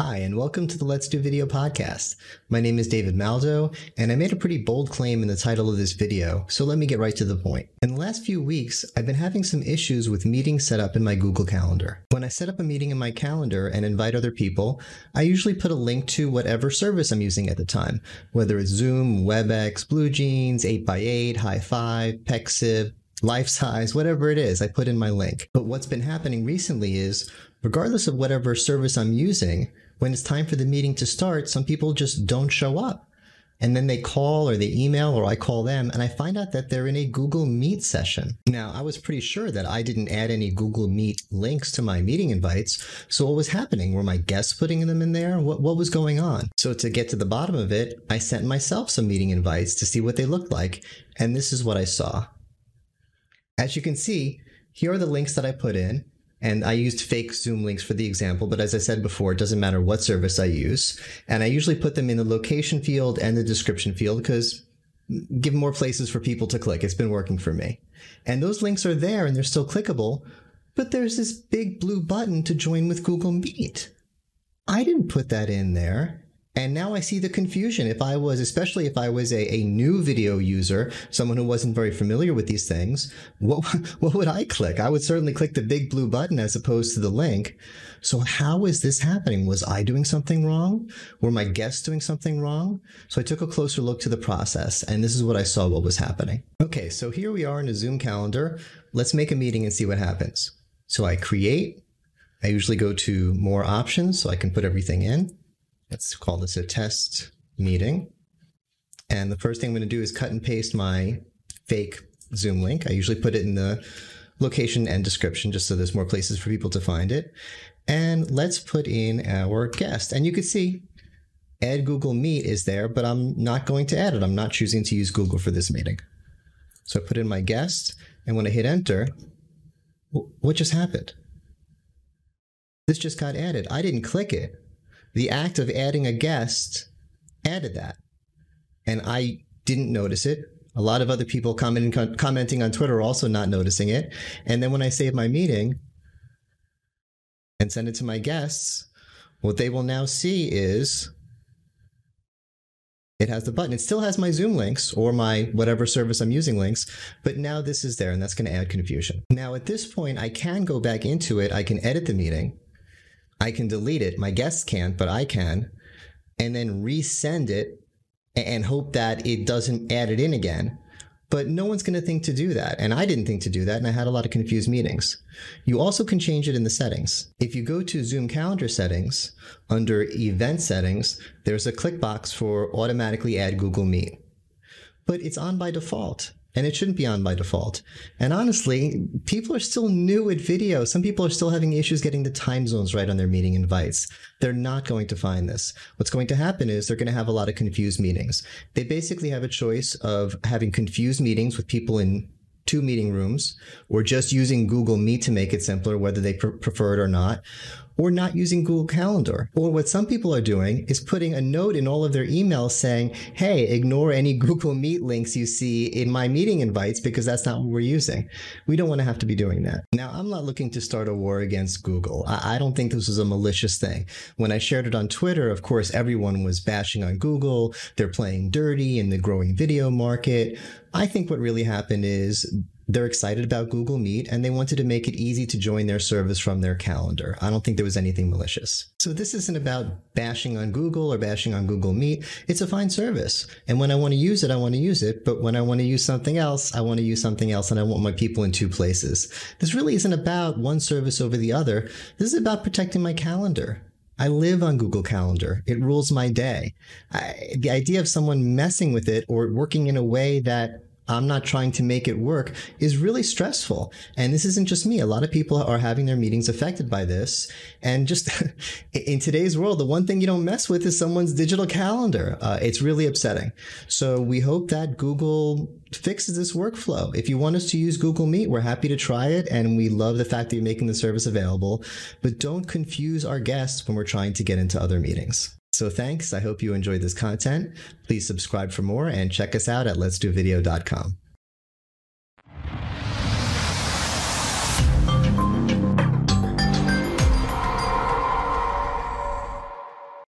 Hi, and welcome to the Let's Do Video podcast. My name is David Maldow, and I made a pretty bold claim in the title of this video, so let me get right to the point. In the last few weeks, I've been having some issues with meetings set up in my Google Calendar. When I set up a meeting in my calendar and invite other people, I usually put a link to whatever service I'm using at the time, whether it's Zoom, WebEx, BlueJeans, 8x8, Highfive, Pexip, Lifesize, whatever it is, I put in my link. But what's been happening recently is, regardless of whatever service I'm using, when it's time for the meeting to start, some people just don't show up. And then they call or they email or I call them and I find out that they're in a Google Meet session. Now, I was pretty sure that I didn't add any Google Meet links to my meeting invites. So what was happening? Were my guests putting them in there? What, what was going on? So to get to the bottom of it, I sent myself some meeting invites to see what they looked like. And this is what I saw. As you can see, here are the links that I put in. And I used fake Zoom links for the example, but as I said before, it doesn't matter what service I use. And I usually put them in the location field and the description field because give more places for people to click. It's been working for me. And those links are there and they're still clickable, but there's this big blue button to join with Google Meet. I didn't put that in there. And now I see the confusion. If I was, especially if I was a, a new video user, someone who wasn't very familiar with these things, what, what would I click? I would certainly click the big blue button as opposed to the link. So how is this happening? Was I doing something wrong? Were my guests doing something wrong? So I took a closer look to the process and this is what I saw what was happening. Okay, so here we are in a Zoom calendar. Let's make a meeting and see what happens. So I create, I usually go to more options so I can put everything in. Let's call this a test meeting. And the first thing I'm going to do is cut and paste my fake Zoom link. I usually put it in the location and description just so there's more places for people to find it. And let's put in our guest. And you can see add Google Meet is there, but I'm not going to add it. I'm not choosing to use Google for this meeting. So I put in my guest, and when I hit enter, what just happened? This just got added. I didn't click it the act of adding a guest added that. And I didn't notice it. A lot of other people commenting, commenting on Twitter are also not noticing it. And then when I save my meeting and send it to my guests, what they will now see is it has the button. It still has my Zoom links or my whatever service I'm using links, but now this is there and that's going to add confusion. Now at this point, I can go back into it. I can edit the meeting I can delete it. My guests can't, but I can. And then resend it and hope that it doesn't add it in again. But no one's going to think to do that. And I didn't think to do that. And I had a lot of confused meetings. You also can change it in the settings. If you go to Zoom calendar settings, under event settings, there's a click box for automatically add Google Meet. But it's on by default and it shouldn't be on by default. And honestly, people are still new at video. Some people are still having issues getting the time zones right on their meeting invites. They're not going to find this. What's going to happen is they're going to have a lot of confused meetings. They basically have a choice of having confused meetings with people in two meeting rooms or just using Google Meet to make it simpler, whether they pr- prefer it or not, or not using Google Calendar. Or what some people are doing is putting a note in all of their emails saying, hey, ignore any Google Meet links you see in my meeting invites because that's not what we're using. We don't want to have to be doing that. Now, I'm not looking to start a war against Google. I, I don't think this was a malicious thing. When I shared it on Twitter, of course, everyone was bashing on Google. They're playing dirty in the growing video market. I think what really happened is they're excited about Google Meet and they wanted to make it easy to join their service from their calendar. I don't think there was anything malicious. So this isn't about bashing on Google or bashing on Google Meet. It's a fine service. And when I want to use it, I want to use it. But when I want to use something else, I want to use something else and I want my people in two places. This really isn't about one service over the other. This is about protecting my calendar. I live on Google Calendar. It rules my day. I, the idea of someone messing with it or working in a way that I'm not trying to make it work is really stressful. And this isn't just me. A lot of people are having their meetings affected by this. And just in today's world, the one thing you don't mess with is someone's digital calendar. Uh, it's really upsetting. So we hope that Google fixes this workflow. If you want us to use Google Meet, we're happy to try it. And we love the fact that you're making the service available, but don't confuse our guests when we're trying to get into other meetings. So thanks. I hope you enjoyed this content. Please subscribe for more and check us out at letsdovideo.com.